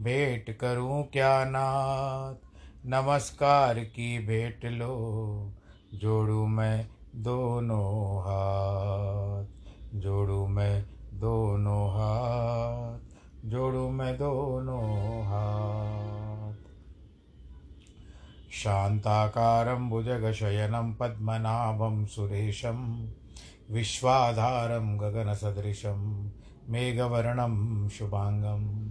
भेंट करूँ क्या नाथ? नमस्कार की भेंट लो, जोड़ू मैं दोनों हाथ। जोड़ू मैं दोनों हाथ, जोड़ू मैं दोनों हाथ। शान्ताकारं भुजगशयनं पद्मनाभं सुरेशं, विश्वाधारं गगनसदृशं मेघवर्णं शुभाङ्गं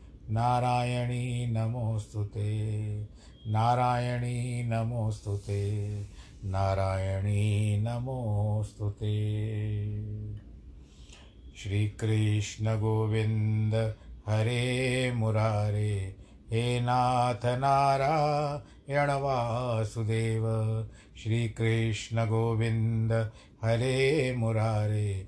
नारायणी नमोऽस्तु नारायणी नमोऽस्तु ते। नारायणी नमोऽस्तु ते। श्रीकृष्णगोविन्द हरे मुरारे, हे नाथ नारायण वासुदेव। श्रीकृष्णगोविन्द हरे मुरारे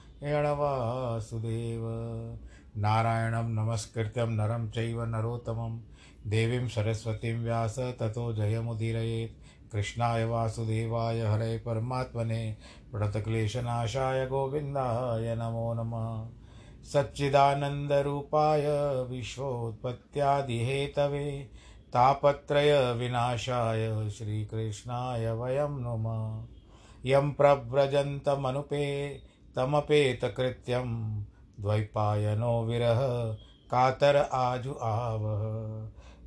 वासुदेव नारायणं नमस्कृत्यं नरं चैव नरोत्तमं। देवीं सरस्वतीं व्यास ततो जयमुदीरयेत्। कृष्णाय वासुदेवाय हरे परमात्मने। प्रणतक्लेशनाशाय गोविन्दाय नमो नमः। सच्चिदानन्दरूपाय विश्वोत्पत्त्यादिहेतवे। तापत्रयविनाशाय श्रीकृष्णाय वयं नुमः। यं प्रव्रजन्तमनुपे। तमपेतकृत्यं द्वैपायनो विरह, कातर आजु आवह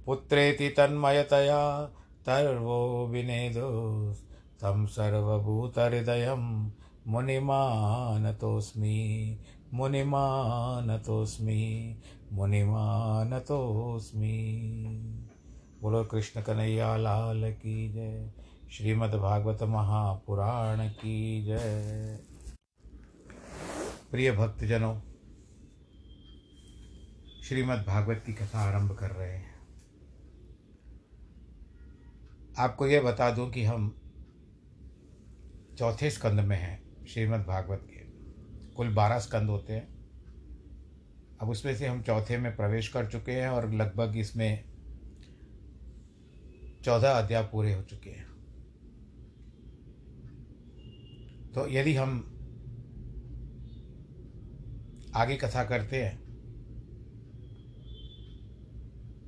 पुत्रेति तन्मयतया तर्वो विनेदोस् तं सर्वभूतहृदयं मुनिमानतोऽस्मि मुनिमानतोऽस्मि मुनिमानतोऽस्मि। बोलो कृष्ण कन्हैया, लाल की जय। श्रीमद्भागवत महापुराण की जय। प्रिय भक्तजनों श्रीमद्भागवत की कथा आरंभ कर रहे हैं। आपको यह बता दूँ कि हम चौथे स्कंद में हैं, श्रीमद् भागवत के। कुल बारह स्कंद होते हैं। अब उसमें से हम चौथे में प्रवेश कर चुके हैं और लगभग इसमें चौदह अध्याय पूरे हो चुके हैं। तो यदि हम आगे कथा करते हैं।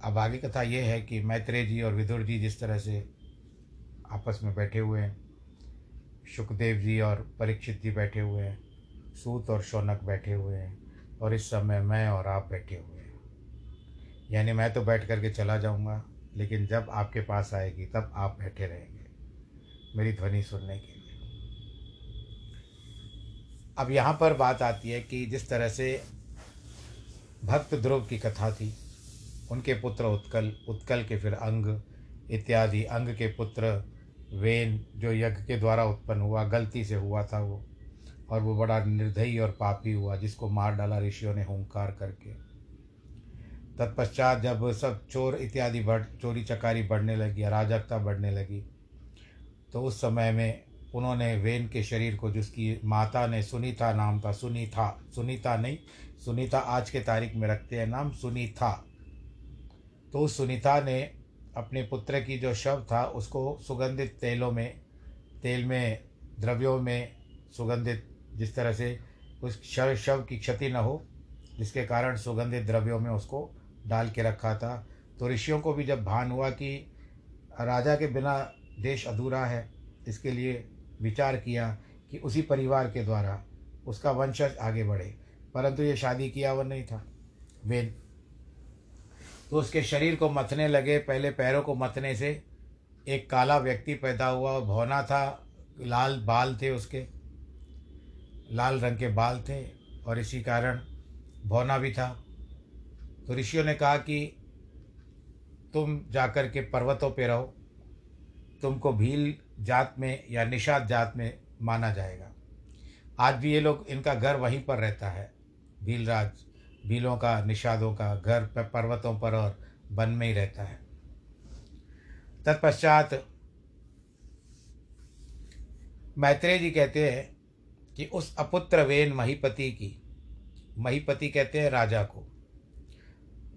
अब आगे कथा ये है कि मैत्रेय जी और विदुर जी जिस तरह से आपस में बैठे हुए हैं सुखदेव जी और परीक्षित जी बैठे हुए हैं, सूत और शौनक बैठे हुए हैं, और इस समय मैं और आप बैठे हुए हैं। यानी मैं तो बैठ करके चला जाऊँगा, लेकिन जब आपके पास आएगी, तब आप बैठे रहेंगे। मेरी ध्वनि सुनने के अब यहाँ पर बात आती है कि जिस तरह से भक्त ध्रुव की कथा थी, उनके पुत्र उत्कल उत्कल के फिर अंग, इत्यादि अंग के पुत्र वेन, जो यज्ञ के द्वारा उत्पन्न हुआ, गलती से हुआ था वो, और वो बड़ा निर्दयी और पापी हुआ, जिसको मार डाला ऋषियों ने हुंकार करके। तत्पश्चात जब सब चोर इत्यादि बढ़, चोरी चकारी बढ़ने लगी, अराजकता बढ़ने लगी तो उस समय में उन्होंने वेन के शरीर को जिसकी माता ने सुनीता नाम था सुनीता सुनीता नहीं, सुनीता आज के तारीख में रखते हैं नाम सुनीता। तो उस सुनीता ने अपने पुत्र की जो शव था, उसको सुगंधित तेलों में, तेल में, द्रव्यों में सुगंधित, जिस तरह से उस शव शव की क्षति न हो, जिसके कारण सुगंधित द्रव्यों में उसको डाल के रखा था। तो ऋषियों को भी जब भान हुआ कि राजा के बिना देश अधूरा है, इसके लिए विचार किया कि उसी परिवार के द्वारा उसका वंशज आगे बढ़े, परंतु ये शादी किया हुआ नहीं था। वेन तो उसके शरीर को मथने लगे, पहले पैरों को मथने से एक काला व्यक्ति पैदा हुआ और भौना था, लाल बाल थे उसके, लाल रंग के बाल थे और इसी कारण भौना भी था। तो ऋषियों ने कहा कि तुम जाकर के पर्वतों पे रहो, तुमको भील जात में या निषाद जात में माना जाएगा। आज भी ये लोग इनका घर वहीं पर रहता है। भीलराज, भीलों का, निषादों का घर पर्वतों पर और वन में ही रहता है। तत्पश्चात मैत्रेय जी कहते हैं कि उस अपुत्र वेन महीपति की, महीपति कहते हैं राजा को,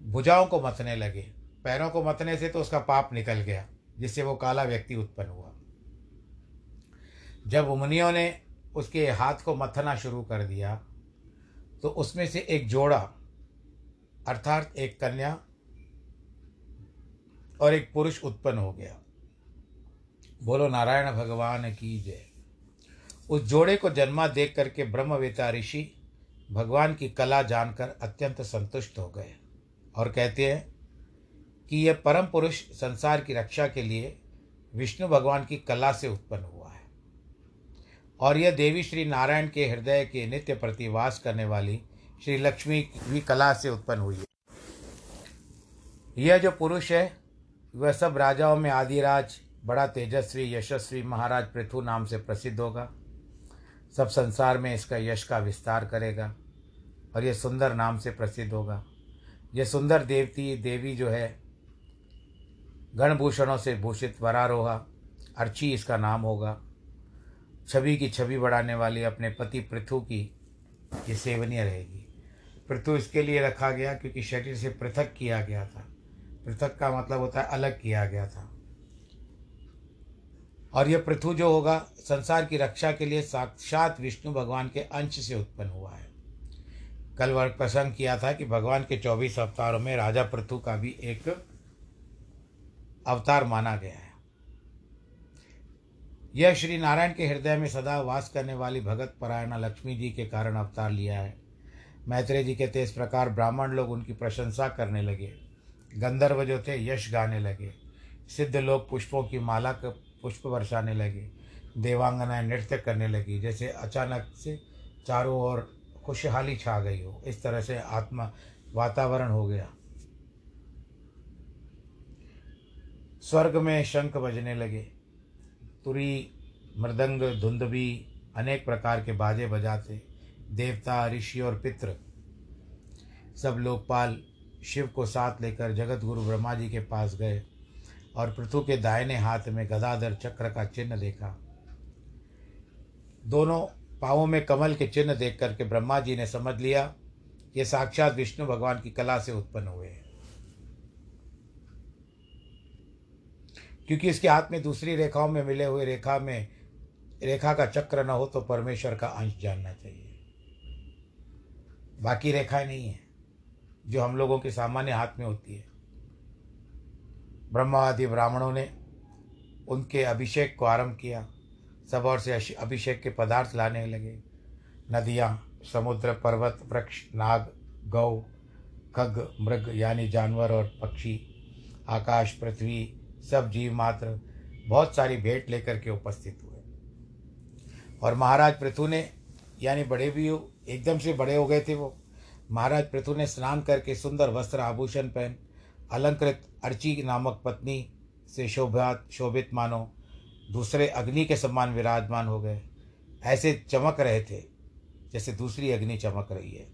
भुजाओं को मथने लगे। पैरों को मथने से तो उसका पाप निकल गया, जिससे वो काला व्यक्ति उत्पन्न हुआ। जब मुनियों ने उसके हाथ को मथना शुरू कर दिया तो उसमें से एक जोड़ा, अर्थात एक कन्या और एक पुरुष उत्पन्न हो गया। बोलो, नारायण भगवान की जय। उस जोड़े को जन्मा देख करके ब्रह्मवेता ऋषि भगवान की कला जानकर अत्यंत संतुष्ट हो गए और कहते हैं कि यह परम पुरुष संसार की रक्षा के लिए विष्णु भगवान की कला से उत्पन्न हुआ। और यह देवी श्री नारायण के हृदय के नित्य प्रतिवास करने वाली श्री लक्ष्मी की कला से उत्पन्न हुई है। यह जो पुरुष है, वह सब राजाओं में आदिराज, बड़ा तेजस्वी, यशस्वी महाराज पृथु नाम से प्रसिद्ध होगा। सब संसार में इसका यश का विस्तार करेगा और यह सुंदर नाम से प्रसिद्ध होगा। यह सुंदर देवती, देवी जो है, गणभूषणों से भूषित वरारोहा, अर्ची इसका नाम होगा। छवि की छवि बढ़ाने वाली अपने पति पृथु की ये सेवनीय रहेगी। पृथु इसके लिए रखा गया क्योंकि शरीर से पृथक किया गया था। पृथक का मतलब होता है अलग किया गया था। और यह पृथु जो होगा, संसार की रक्षा के लिए साक्षात विष्णु भगवान के अंश से उत्पन्न हुआ है। कल वर्ग प्रसंग किया था कि भगवान के चौबीस अवतारों में राजा पृथु का भी एक अवतार माना गया है। यह श्री नारायण के हृदय में सदा वास करने वाली भगत परायणा लक्ष्मी जी के कारण अवतार लिया है। मैत्रेय जी कहते इस प्रकार ब्राह्मण लोग उनकी प्रशंसा करने लगे। गंधर्व जो थे, यश गाने लगे। सिद्ध लोग पुष्पों की माला का पुष्प बरसाने लगे। देवांगनाएँ नृत्य करने लगी, जैसे अचानक से चारों ओर खुशहाली छा गई हो। इस तरह से आत्मा वातावरण हो गया। स्वर्ग में शंख बजने लगे। तुरी, मृदंग, धुंधवी, अनेक प्रकार के बाजे बजाते, देवता, ऋषि और पितृ। सब लोकपाल शिव को साथ लेकर जगत गुरु ब्रह्मा जी के पास गए और पृथु के दाहिने हाथ में गदाधर चक्र का चिन्ह देखा। दोनों पाँवों में कमल के चिन्ह देख करके ब्रह्मा जी ने समझ लिया ये साक्षात विष्णु भगवान की कला से उत्पन्न हुए हैं। क्योंकि इसके हाथ में दूसरी रेखाओं में मिले हुए रेखा में रेखा का चक्र न हो तो परमेश्वर का अंश जानना चाहिए। बाकी रेखाएँ नहीं है, जो हम लोगों के सामान्य हाथ में होती है। ब्रह्मा आदि ब्राह्मणों ने उनके अभिषेक को आरंभ किया, सब और से अभिषेक के पदार्थ लाने लगे। नदियाँ, समुद्र, पर्वत, वृक्ष, नाग, गौ, खग, मृग, यानी जानवर और पक्षी, आकाश, पृथ्वी सब जीव मात्र बहुत सारी भेंट लेकर के उपस्थित हुए। और महाराज पृथु ने, यानी बड़े भी एकदम से बड़े हो गए थे वो। महाराज पृथु ने स्नान करके सुंदर वस्त्र आभूषण पहन, अलंकृत अर्ची नामक पत्नी से शोभात शोभित मानो, दूसरे अग्नि के समान विराजमान हो गए। ऐसे चमक रहे थे, जैसे दूसरी अग्नि चमक रही है।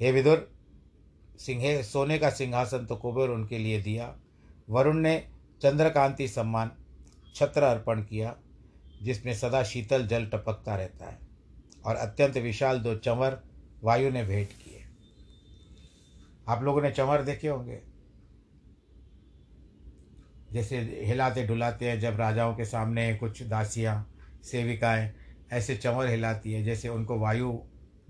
हे विदुर, सिंह सोने का सिंहासन तो कुबेर उनके लिए दिया। वरुण ने चंद्रकांति सम्मान छत्र अर्पण किया, जिसमें सदा शीतल जल टपकता रहता है और अत्यंत विशाल दो चंवर वायु ने भेंट किए। आप लोगों ने चंवर देखे होंगे? जैसे हिलाते डुलाते हैं जब राजाओं के सामने कुछ दासियाँ, सेविकाएँ ऐसे चंवर हिलाती है जैसे उनको वायु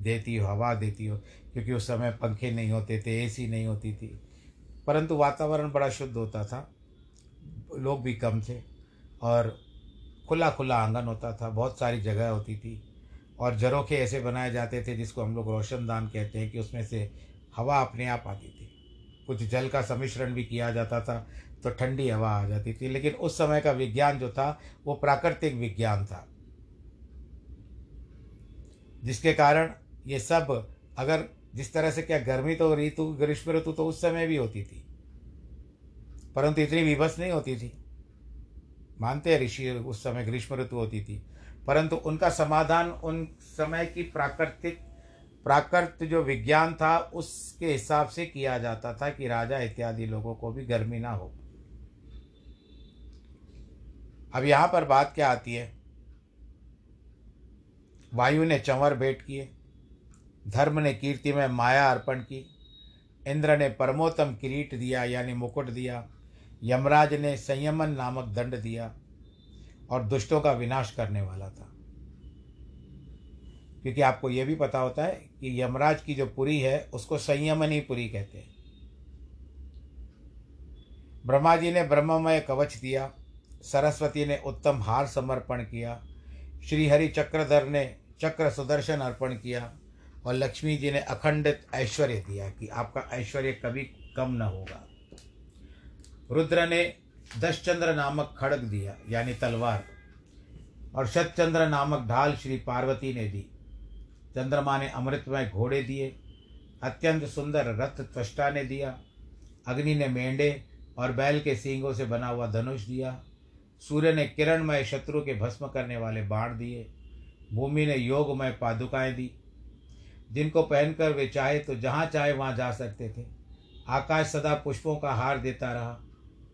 देती हो, हवा देती हो, क्योंकि उस समय पंखे नहीं होते थे, एसी नहीं होती थी। परंतु वातावरण बड़ा शुद्ध होता था। लोग भी कम थे और खुला खुला आँगन होता था, बहुत सारी जगह होती थी और झरोखे ऐसे बनाए जाते थे जिसको हम लोग रोशनदान कहते हैं कि उसमें से हवा अपने आप आती थी। कुछ जल का सम्मिश्रण भी किया जाता था तो ठंडी हवा आ जाती थी, लेकिन उस समय का विज्ञान जो था, वो प्राकृतिक विज्ञान था। जिसके कारण ये सब अगर जिस तरह से क्या गर्मी तो ऋतु ग्रीष्म ऋतु तो उस समय भी होती थी। परंतु इतनी विभस नहीं होती थी। मानते हैं ऋषि, उस समय ग्रीष्म ऋतु होती थी। परंतु उनका समाधान उन समय की प्राकृतिक, प्राकृत जो विज्ञान था, उसके हिसाब से किया जाता था कि राजा इत्यादि लोगों को भी गर्मी ना हो। अब यहाँ पर बात क्या आती है? वायु ने चंवर भेंट किए, धर्म ने कीर्ति में माया अर्पण की, इंद्र ने परमोत्तम किरीट दिया, यानी मुकुट दिया यमराज ने संयमन नामक दंड दिया और दुष्टों का विनाश करने वाला था। क्योंकि आपको यह भी पता होता है कि यमराज की जो पुरी है, उसको संयमन पुरी कहते हैं। ब्रह्मा जी ने ब्रह्ममय कवच दिया, सरस्वती ने उत्तम हार समर्पण किया, श्रीहरि चक्रधर ने चक्र सुदर्शन अर्पण किया और लक्ष्मी जी ने अखंडित ऐश्वर्य दिया कि आपका ऐश्वर्य कभी कम न होगा। रुद्र ने दस चंद्र नामक खड़ग दिया, यानी तलवार, और शतचंद्र नामक ढाल श्री पार्वती ने दी। चंद्रमा ने अमृतमय घोड़े दिए, अत्यंत सुंदर रथ त्वष्टा ने दिया, अग्नि ने मेंढे और बैल के सींगों से बना हुआ धनुष दिया, सूर्य ने किरणमय शत्रु के भस्म करने वाले बाण दिए, भूमि ने योगमय पादुकाएँ दी। जिनको पहनकर वे चाहे तो जहाँ चाहे वहाँ जा सकते थे। आकाश सदा पुष्पों का हार देता रहा।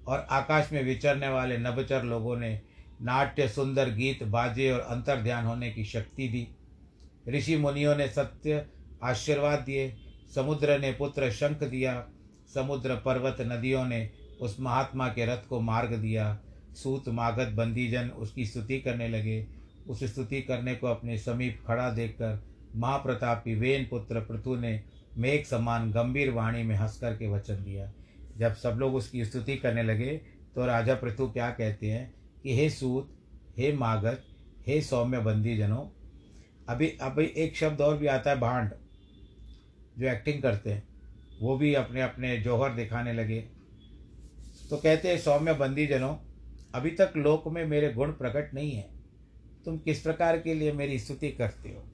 और आकाश में विचरने वाले नभचर लोगों ने नाट्य सुंदर गीत बाजे और अंतर ध्यान होने की शक्ति दी। ऋषि मुनियों ने सत्य आशीर्वाद दिए, समुद्र ने पुत्र शंख दिया, समुद्र पर्वत नदियों ने उस महात्मा के रथ को मार्ग दिया। सूत मागत बंदीजन उसकी स्तुति करने लगे। उस स्तुति करने को अपने समीप खड़ा देखकर महाप्रतापी वेन पुत्र पृथु ने मेघ समान गंभीर वाणी में हंसकर के वचन दिया। जब सब लोग उसकी स्तुति करने लगे तो राजा पृथु क्या कहते हैं कि, हे सूत, हे मागध, हे सौम्य बंदी जनों, अभी अभी एक शब्द और भी आता है, भांड, जो एक्टिंग करते हैं, वो भी अपने अपने जौहर दिखाने लगे। तो कहते हैं सौम्य बंदी जनों, अभी तक लोक में मेरे गुण प्रकट नहीं है। तुम किस प्रकार के लिए मेरी स्तुति करते हो?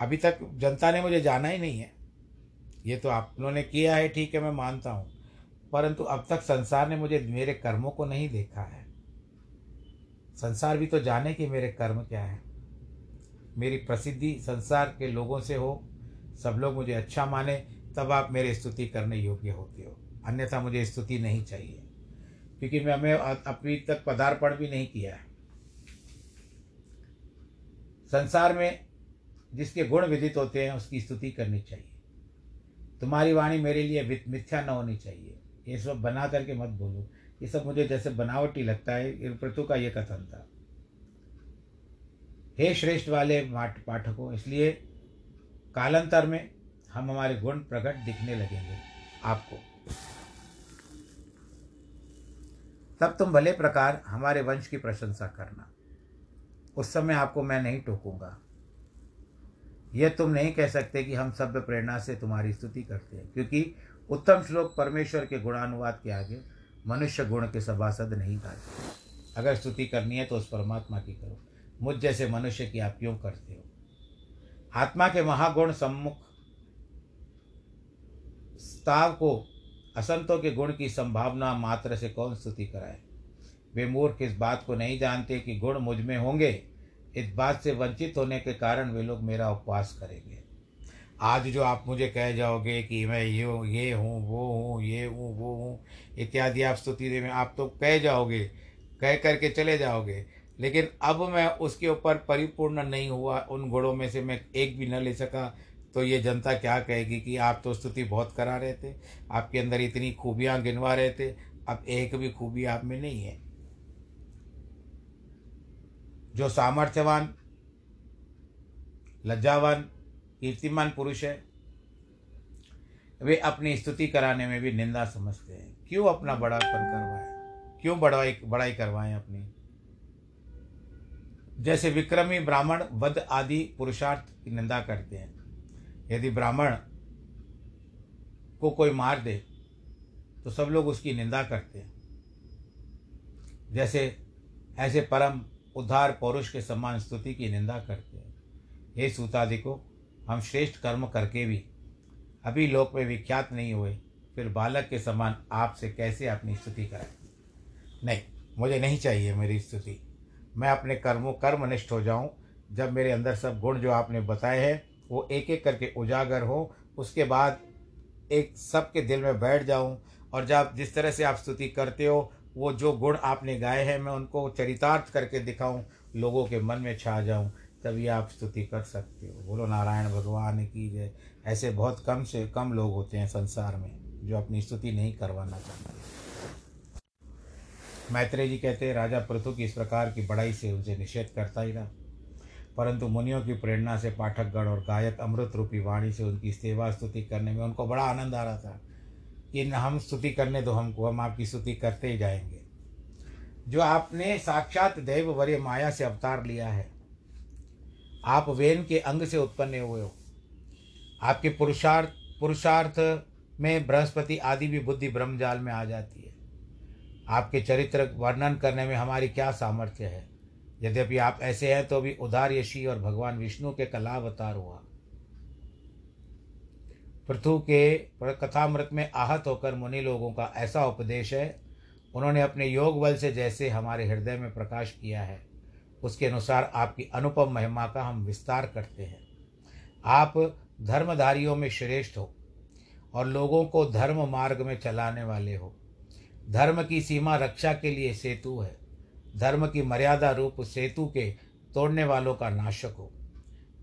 अभी तक जनता ने मुझे जाना ही नहीं है। ये तो आप उन्होंने किया है, ठीक है, मैं मानता हूँ। परंतु अब तक संसार ने मुझे मेरे कर्मों को नहीं देखा है। संसार भी तो जाने कि मेरे कर्म क्या है। मेरी प्रसिद्धि संसार के लोगों से हो, सब लोग मुझे अच्छा माने, तब आप मेरे स्तुति करने योग्य होते हो। अन्यथा मुझे स्तुति नहीं चाहिए। क्योंकि मैं हमें अभी तक पदार्पण भी नहीं किया है। संसार में जिसके गुण विदित होते हैं, उसकी स्तुति करनी चाहिए। तुम्हारी वाणी मेरे लिए मिथ्या न होनी चाहिए। ये सब बना करके मत बोलो। ये सब मुझे जैसे बनावटी लगता है पृथु का ये कथन था। हे श्रेष्ठ वाले पाठकों, इसलिए कालांतर में हम हमारे गुण प्रकट दिखने लगेंगे आपको। तब तुम भले प्रकार हमारे वंश की प्रशंसा करना। उस समय आपको मैं नहीं टोकूँगा। यह तुम नहीं कह सकते कि हम सभ्य प्रेरणा से तुम्हारी स्तुति करते हैं, क्योंकि उत्तम श्लोक परमेश्वर के गुणानुवाद के आगे मनुष्य गुण के सभासद नहीं गाते अगर स्तुति करनी है तो उस परमात्मा की करो। मुझ जैसे मनुष्य की आप क्यों करते हो? आत्मा के महागुण सम्मुख स्ताव को, असंतों के गुण की संभावना मात्र से कौन स्तुति कराए? वे मूर्ख इस बात को नहीं जानते कि गुण मुझमें होंगे। इस बात से वंचित होने के कारण वे लोग मेरा उपवास करेंगे। आज जो आप मुझे कह जाओगे कि मैं ये ये हूँ, वो हूँ, ये हूँ, वो हूँ, इत्यादि आप स्तुति में आप तो कह जाओगे, कह करके चले जाओगे। लेकिन अब मैं उसके ऊपर परिपूर्ण नहीं हुआ, उन गुणों में से मैं एक भी न ले सका तो ये जनता क्या कहेगी कि आप तो स्तुति बहुत करा रहे थे, आपके अंदर इतनी खूबियाँ गिनवा रहे थे, अब एक भी खूबी आप में नहीं है। जो सामर्थ्यवान, लज्जावान, कीर्तिमान पुरुष है, वे अपनी स्तुति कराने में भी निंदा समझते हैं। क्यों अपना बड़ापन करवाएँ? क्यों बड़ाई बड़ाई करवाएँ अपनी? जैसे विक्रमी ब्राह्मण वध आदि पुरुषार्थ की निंदा करते हैं। यदि ब्राह्मण को कोई मार दे तो सब लोग उसकी निंदा करते हैं। जैसे, ऐसे परम उद्धार पौरुष के समान स्तुति की निंदा करते हैं। हे सूतादि को, हम श्रेष्ठ कर्म करके भी, अभी लोक में विख्यात नहीं हुए, फिर बालक के समान आपसे कैसे अपनी स्तुति कराएँ? नहीं, मुझे नहीं चाहिए मेरी स्तुति। मैं अपने कर्मों, कर्मनिष्ठ हो जाऊँ, जब मेरे अंदर सब गुण जो आपने बताए हैं, वो एक एक करके उजागर हो, उसके बाद एक सबके दिल में बैठ जाऊँ, और जब जिस तरह से आप स्तुति करते हो वो जो गुण आपने गाए हैं, मैं उनको चरितार्थ करके दिखाऊँ, लोगों के मन में छा जाऊँ, तभी आप स्तुति कर सकते हो। बोलो, नारायण भगवान की जय। ऐसे बहुत कम से कम लोग होते हैं संसार में जो अपनी स्तुति नहीं करवाना चाहते। मैत्रेय जी कहते हैं, राजा पृथु की इस प्रकार की बड़ाई से उनसे निषेध करता ही रहा। परंतु मुनियों की प्रेरणा से पाठकगण और गायक अमृत रूपी वाणी से उनकी सेवा स्तुति करने में उनको बड़ा आनंद आ रहा था। कि हम स्तुति करने दो हमको, हम आपकी स्तुति करते ही जाएँगे। जो आपने साक्षात दैव वर्य माया से अवतार लिया है, आप वेन के अंग से उत्पन्न हुए हो। आपके पुरुषार्थ पुरुषार्थ में बृहस्पति आदि भी बुद्धि ब्रह्मजाल में आ जाती है। आपके चरित्र वर्णन करने में हमारी क्या सामर्थ्य है? यद्यपि आप ऐसे हैं तो भी उदार यशी और भगवान विष्णु के कला अवतार हुआ। पृथु के कथामृत में आहत होकर मुनि लोगों का ऐसा उपदेश है, उन्होंने अपने योग बल से जैसे हमारे हृदय में प्रकाश किया है, उसके अनुसार आपकी अनुपम महिमा का हम विस्तार करते हैं। आप धर्मधारियों में श्रेष्ठ हो और लोगों को धर्म मार्ग में चलाने वाले हो। धर्म की सीमा रक्षा के लिए सेतु है। धर्म की मर्यादा रूप सेतु के तोड़ने वालों का नाशक हो।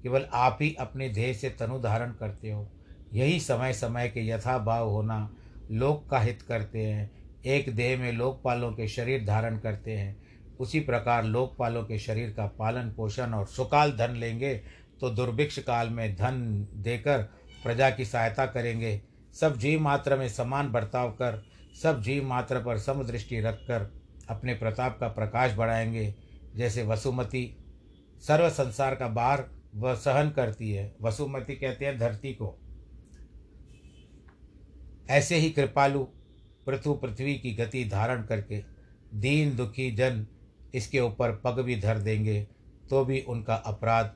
केवल आप ही अपने ध्येय से तनु धारण करते हो। यही समय समय के यथा भाव होना लोक का हित करते हैं। एक देह में लोकपालों के शरीर धारण करते हैं। उसी प्रकार लोकपालों के शरीर का पालन पोषण और सुकाल धन लेंगे तो दुर्भिक्ष काल में धन देकर प्रजा की सहायता करेंगे। सब जीव मात्र में समान बर्ताव कर, सब जीव मात्र पर समदृष्टि रखकर अपने प्रताप का प्रकाश बढ़ाएँगे। जैसे वसुमती, सर्व संसार का बार वह सहन करती है। वसुमती कहते हैं धरती को। ऐसे ही कृपालु पृथु पृथ्वी की गति धारण करके दीन दुखी जन इसके ऊपर पग भी धर देंगे तो भी उनका अपराध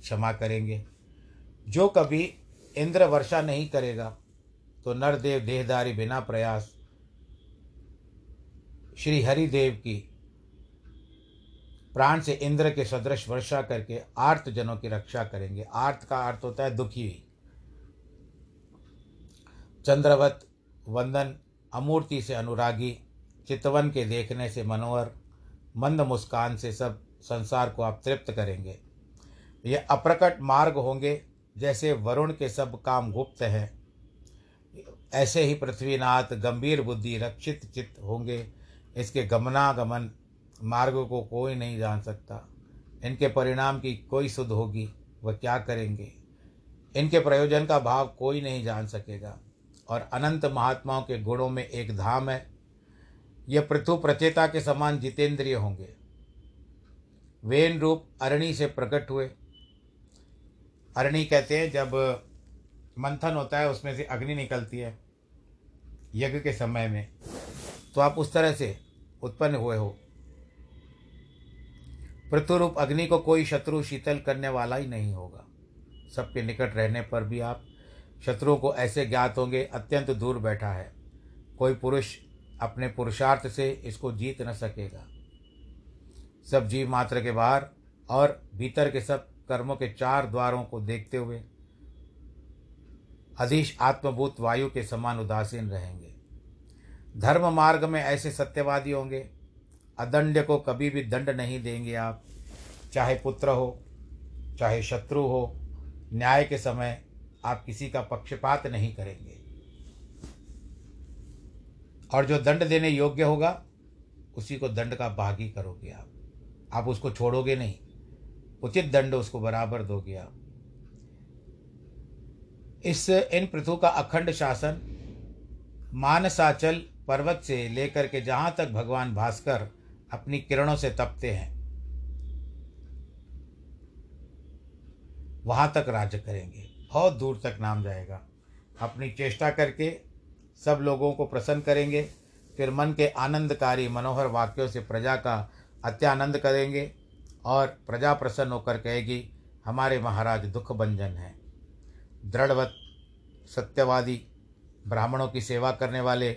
क्षमा करेंगे। जो कभी इंद्र वर्षा नहीं करेगा तो नरदेव देहदारी बिना प्रयास श्री हरिदेव की प्राण से इंद्र के सदृश वर्षा करके आर्त जनों की रक्षा करेंगे। आर्त का अर्थ होता है दुखी। चंद्रवत वंदन अमूर्ति से अनुरागी, चितवन के देखने से मनोहर, मंद मुस्कान से सब संसार को आप तृप्त करेंगे। ये अप्रकट मार्ग होंगे जैसे वरुण के सब काम गुप्त हैं। ऐसे ही पृथ्वीनाथ गंभीर बुद्धि रक्षित चित्त होंगे। इसके गमनागमन मार्ग को कोई नहीं जान सकता। इनके परिणाम की कोई सुध होगी, वह क्या करेंगे? इनके प्रयोजन का भाव कोई नहीं जान सकेगा। और अनंत महात्माओं के गुणों में एक धाम है। ये पृथु प्रचेता के समान जितेंद्रिय होंगे। वेन रूप अरणी से प्रकट हुए। अरणी कहते हैं, जब मंथन होता है, उसमें से अग्नि निकलती है यज्ञ के समय में। तो आप उस तरह से उत्पन्न हुए हो। पृथुरूप अग्नि को कोई शत्रु शीतल करने वाला ही नहीं होगा। सबके निकट रहने पर भी आप शत्रुओं को ऐसे ज्ञात होंगे, अत्यंत दूर बैठा है। कोई पुरुष अपने पुरुषार्थ से इसको जीत न सकेगा। सब जीव मात्र के बाहर और भीतर के सब कर्मों के चार द्वारों को देखते हुए अधीश आत्मभूत वायु के समान उदासीन रहेंगे। धर्म मार्ग में ऐसे सत्यवादी होंगे अदंड को कभी भी दंड नहीं देंगे आप। चाहे पुत्र हो, चाहे शत्रु हो, न्याय के समय आप किसी का पक्षपात नहीं करेंगे। और जो दंड देने योग्य होगा, उसी को दंड का भागी करोगे आप। आप उसको छोड़ोगे नहीं। उचित दंड उसको बराबर दोगे आप। इस इन पृथु का अखंड शासन मानसाचल पर्वत से लेकर के जहाँ तक भगवान भास्कर अपनी किरणों से तपते हैं, वहाँ तक राज्य करेंगे। बहुत दूर तक नाम जाएगा। अपनी चेष्टा करके सब लोगों को प्रसन्न करेंगे, फिर मन के आनंदकारी मनोहर वाक्यों से प्रजा का अत्यानंद करेंगे और प्रजा प्रसन्न होकर कहेगी, हमारे महाराज दुख भंजन हैं। दृढ़वत, सत्यवादी, ब्राह्मणों की सेवा करने वाले,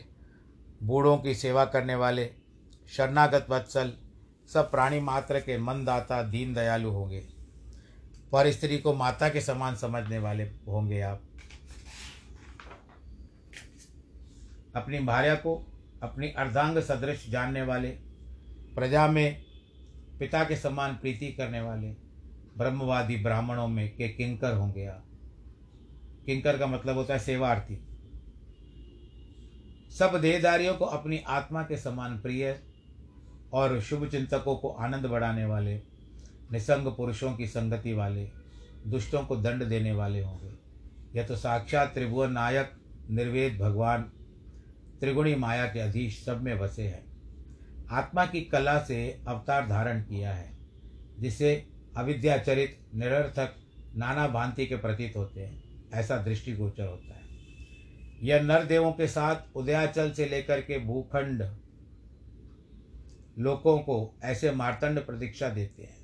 बूढ़ों की सेवा करने वाले, शरणागत वत्सल, सब प्राणी मात्र के मनदाता दीन दयालु होंगे। पर स्त्री को माता के समान समझने वाले होंगे आप। अपनी भार्या को अपनी अर्धांग सदृश जानने वाले, प्रजा में पिता के समान प्रीति करने वाले, ब्रह्मवादी ब्राह्मणों में के किंकर होंगे आप। किंकर का मतलब होता है सेवार्थी। सब देहदारियों को अपनी आत्मा के समान प्रिय और शुभ चिंतकों को आनंद बढ़ाने वाले निसंग पुरुषों की संगति वाले, दुष्टों को दंड देने वाले होंगे। यह तो साक्षात त्रिभुवन नायक, निर्वेद भगवान, त्रिगुणी माया के अधीश सब में बसे हैं। आत्मा की कला से अवतार धारण किया है, जिसे अविद्याचरित, निरर्थक, नाना भांति के प्रतीत होते हैं। ऐसा दृष्टिगोचर होता है। यह नरदेवों के साथ उदयाचल से लेकर के भूखंड लोगों को ऐसे मार्तंड प्रतीक्षा देते हैं।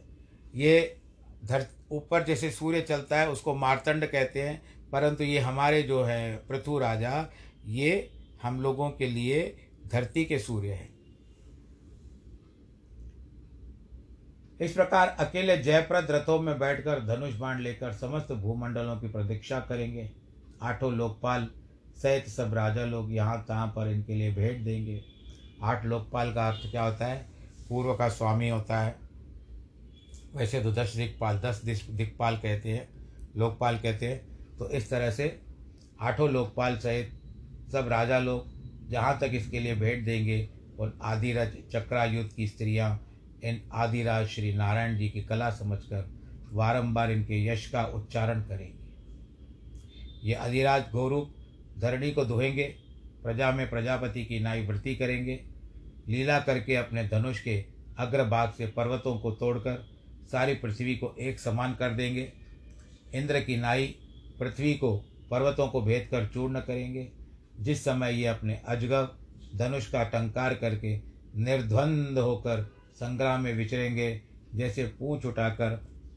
ये धर, ऊपर जैसे सूर्य चलता है, उसको मारतंड कहते हैं। परंतु ये हमारे जो है पृथु राजा, ये हम लोगों के लिए धरती के सूर्य हैं। इस प्रकार अकेले जयप्रद रथों में बैठकर धनुष बाण लेकर समस्त भूमंडलों की प्रतीक्षा करेंगे। आठों लोकपाल सहित सब राजा लोग यहाँ तहाँ पर इनके लिए भेंट देंगे। आठ लोकपाल का अर्थ क्या होता है? पूर्व का स्वामी होता है। वैसे तो दस दिक्पाल दस दिश दिक्पाल कहते हैं, लोकपाल कहते हैं तो इस तरह से आठों लोकपाल सहित सब राजा लोग जहाँ तक इसके लिए भेंट देंगे और आदिराज चक्रायुद्ध की स्त्रियाँ, इन आदिराज श्री नारायण जी की कला समझकर बारंबार इनके यश का उच्चारण करेंगे। ये आदिराज गौरूप धरणी को धोएँगे, प्रजा में प्रजापति की नाई वृत्ति करेंगे, लीला करके अपने धनुष के अग्रभाग से पर्वतों को तोड़कर सारी पृथ्वी को एक समान कर देंगे। इंद्र की नाई पृथ्वी को पर्वतों को भेद कर चूर्ण करेंगे। जिस समय ये अपने अजगव, धनुष का टंकार करके निर्द्वंद होकर संग्राम में विचरेंगे, जैसे पूछ उठाकर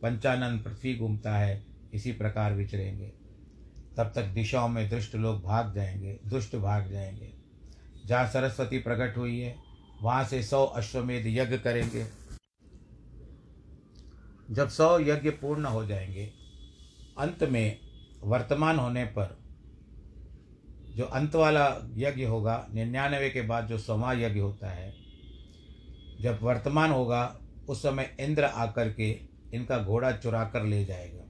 पंचानंद पृथ्वी घूमता है, इसी प्रकार विचरेंगे। तब तक दिशाओं में दुष्ट लोग भाग जाएँगे, दुष्ट भाग जाएँगे। जहाँ सरस्वती प्रकट हुई है, वहाँ से सौ अश्वमेध यज्ञ करेंगे। जब सौ यज्ञ पूर्ण हो जाएँगे, अंत में वर्तमान होने पर जो अंत वाला यज्ञ होगा, निन्यानवे के बाद जो समा यज्ञ होता है, जब वर्तमान होगा, उस समय इंद्र आकर के इनका घोड़ा चुरा कर ले जाएगा।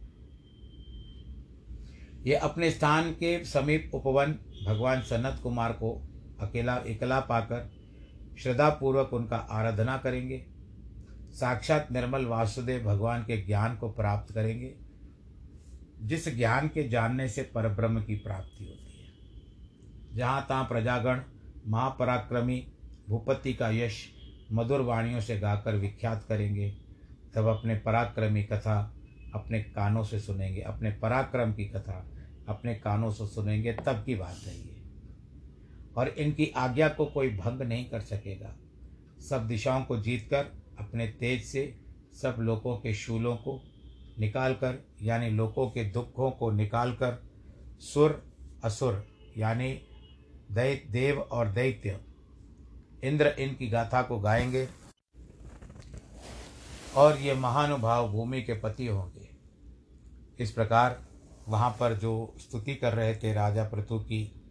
ये अपने स्थान के समीप उपवन भगवान सनत कुमार को अकेला इकला पाकर श्रद्धापूर्वक उनका आराधना करेंगे। साक्षात निर्मल वासुदेव भगवान के ज्ञान को प्राप्त करेंगे। जिस ज्ञान के जानने से परब्रह्म की प्राप्ति होती है। जहाँ तहाँ प्रजागण, महापराक्रमी, भूपति का यश मधुर वाणियों से गाकर विख्यात करेंगे, तब अपने पराक्रमी कथा अपने कानों से सुनेंगे, अपने पराक्रम की कथा अपने कानों से सुनेंगे, तब की बात है ये। और इनकी आज्ञा को कोई भंग नहीं कर सकेगा। सब दिशाओं को जीतकर अपने तेज से सब लोगों के शूलों को निकाल कर यानी लोगों के दुखों को निकाल कर सुर असुर, यानी दै देव और दैत्य, इंद्र इनकी गाथा को गाएँगे और ये महानुभाव भूमि के पति होंगे। इस प्रकार वहाँ पर जो स्तुति कर रहे थे राजा पृथु की,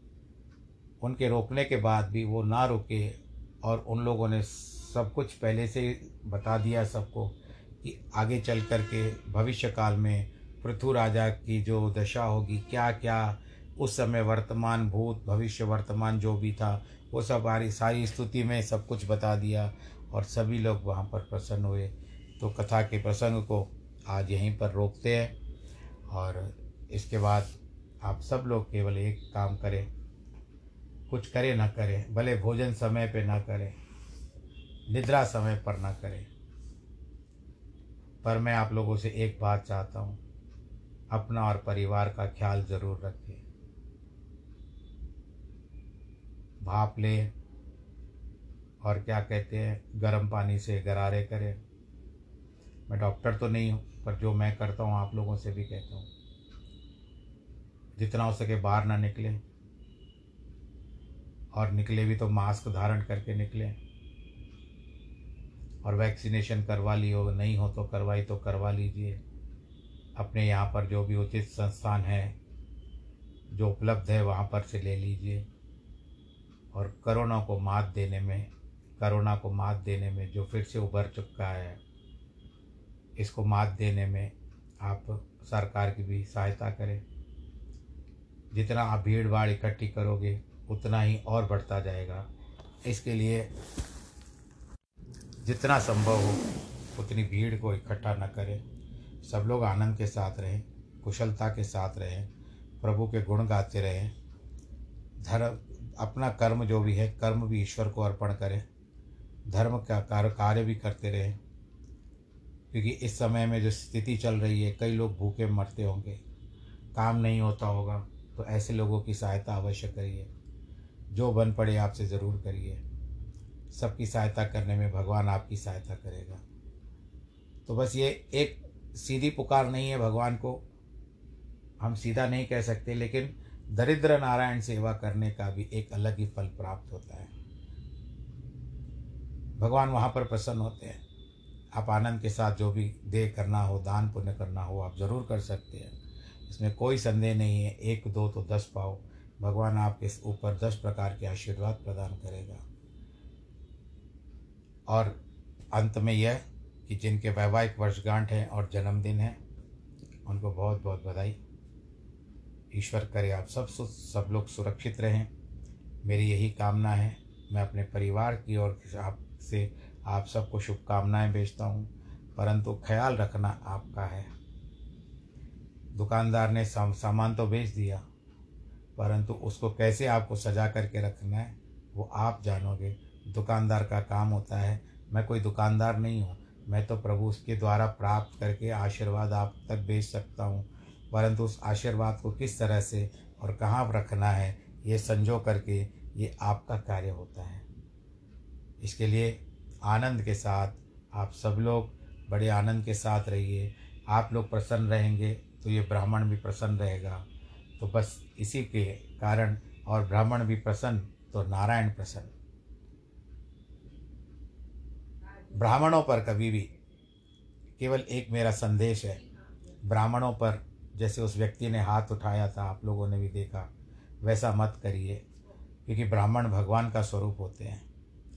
उनके रोकने के बाद भी वो ना रुके और उन लोगों ने सब कुछ पहले से बता दिया सबको कि आगे चल कर के भविष्य काल में पृथु राजा की जो दशा होगी क्या क्या उस समय वर्तमान भूत, भविष्य वर्तमान जो भी था, वो सब सारी सारी स्तुति में सब कुछ बता दिया और सभी लोग वहाँ पर प्रसन्न हुए। तो कथा के प्रसंग को आज यहीं पर रोकते हैं और इसके बाद आप सब लोग केवल एक काम करें, कुछ करें ना करें, भले भोजन समय पे ना करें निद्रा समय पर ना करें। पर मैं आप लोगों से एक बात चाहता हूँ। अपना और परिवार का ख्याल ज़रूर रखें। भाप ले और क्या कहते हैं, गर्म पानी से गरारे करें। मैं डॉक्टर तो नहीं हूँ, पर जो मैं करता हूँ, आप लोगों से भी कहता हूँ। जितना हो सके बाहर ना निकले। और निकले भी तो मास्क धारण करके निकले। और वैक्सीनेशन करवा ली हो, नहीं हो तो करवाई तो करवा लीजिए। अपने यहाँ पर जो भी उचित संस्थान है, जो उपलब्ध है, वहाँ पर से ले लीजिए। और करोना को मात देने में, करोना को मात देने में जो फिर से उभर चुका है, इसको मात देने में आप सरकार की भी सहायता करें। जितना आप भीड़ भाड़ इकट्ठी करोगे, उतना ही और बढ़ता जाएगा। इसके लिए जितना संभव हो, उतनी भीड़ को इकट्ठा न करें। सब लोग आनंद के साथ रहें, कुशलता के साथ रहें, प्रभु के गुण गाते रहें। धर्म, अपना कर्म जो भी है, कर्म भी ईश्वर को अर्पण करें। धर्म का कार्य कार्य भी करते रहें। क्योंकि इस समय में जो स्थिति चल रही है, कई लोग भूखे मरते होंगे। काम नहीं होता होगा तो ऐसे लोगों की सहायता अवश्य करिए। जो बन पड़े आपसे ज़रूर करिए। सबकी सहायता करने में भगवान आपकी सहायता करेगा। तो बस ये एक सीधी पुकार नहीं है भगवान को। हम सीधा नहीं कह सकते, लेकिन दरिद्र नारायण सेवा करने का भी एक अलग ही फल प्राप्त होता है। भगवान वहाँ पर प्रसन्न होते हैं। आप आनंद के साथ जो भी दे करना हो, दान पुण्य करना हो, आप ज़रूर कर सकते हैं। इसमें कोई संदेह नहीं है, एक, दो तो दस पाओ। भगवान आपके ऊपर दस प्रकार के आशीर्वाद प्रदान करेगा। और अंत में यह कि जिनके वैवाहिक वर्षगांठ हैं और जन्मदिन है, उनको बहुत बहुत बधाई। ईश्वर करे आप सब सब लोग सुरक्षित रहें। मेरी यही कामना है। मैं अपने परिवार की ओर आपसे आप सबको शुभकामनाएँ भेजता हूँ। परंतु ख्याल रखना आपका है। दुकानदार ने सामान तो बेच दिया, परंतु उसको कैसे आपको सजा करके रखना है, वो आप जानोगे। दुकानदार का काम होता है। मैं कोई दुकानदार नहीं हूँ। मैं तो प्रभु उसके द्वारा प्राप्त करके आशीर्वाद आप तक भेज सकता हूँ। परंतु उस आशीर्वाद को किस तरह से और कहाँ रखना है, ये संजो करके ये आपका कार्य होता है। इसके लिए आनंद के साथ आप सब लोग बड़े आनंद के साथ रहिए। आप लोग प्रसन्न रहेंगे तो ये ब्राह्मण भी प्रसन्न रहेगा। तो बस इसी के कारण और ब्राह्मण भी प्रसन्न तो नारायण प्रसन्न। ब्राह्मणों पर कभी भी केवल एक मेरा संदेश है। ब्राह्मणों पर जैसे उस व्यक्ति ने हाथ उठाया था, आप लोगों ने भी देखा, वैसा मत करिए, क्योंकि ब्राह्मण भगवान का स्वरूप होते हैं।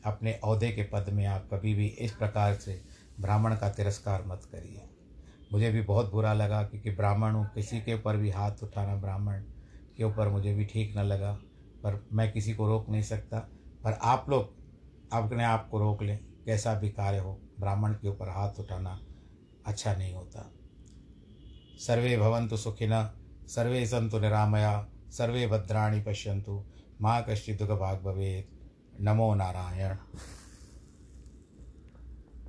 अपने अहदे के पद में आप कभी भी इस प्रकार से ब्राह्मण का तिरस्कार मत करिए। मुझे भी बहुत बुरा लगा, क्योंकि ब्राह्मण हूँ, किसी के ऊपर भी हाथ उठाना ब्राह्मण के ऊपर मुझे भी ठीक न लगा, पर मैं किसी को रोक नहीं सकता। पर आप लोग अपने आप को रोक लें। कैसा भी कार्य हो, ब्राह्मण के ऊपर हाथ उठाना अच्छा नहीं होता। सर्वे भवन्तु सुखिन सर्वे सन्तु निरामया, सर्वे भद्राणी पश्यंतु माँ कश्चि दुख भाग भवे नमो नारायण।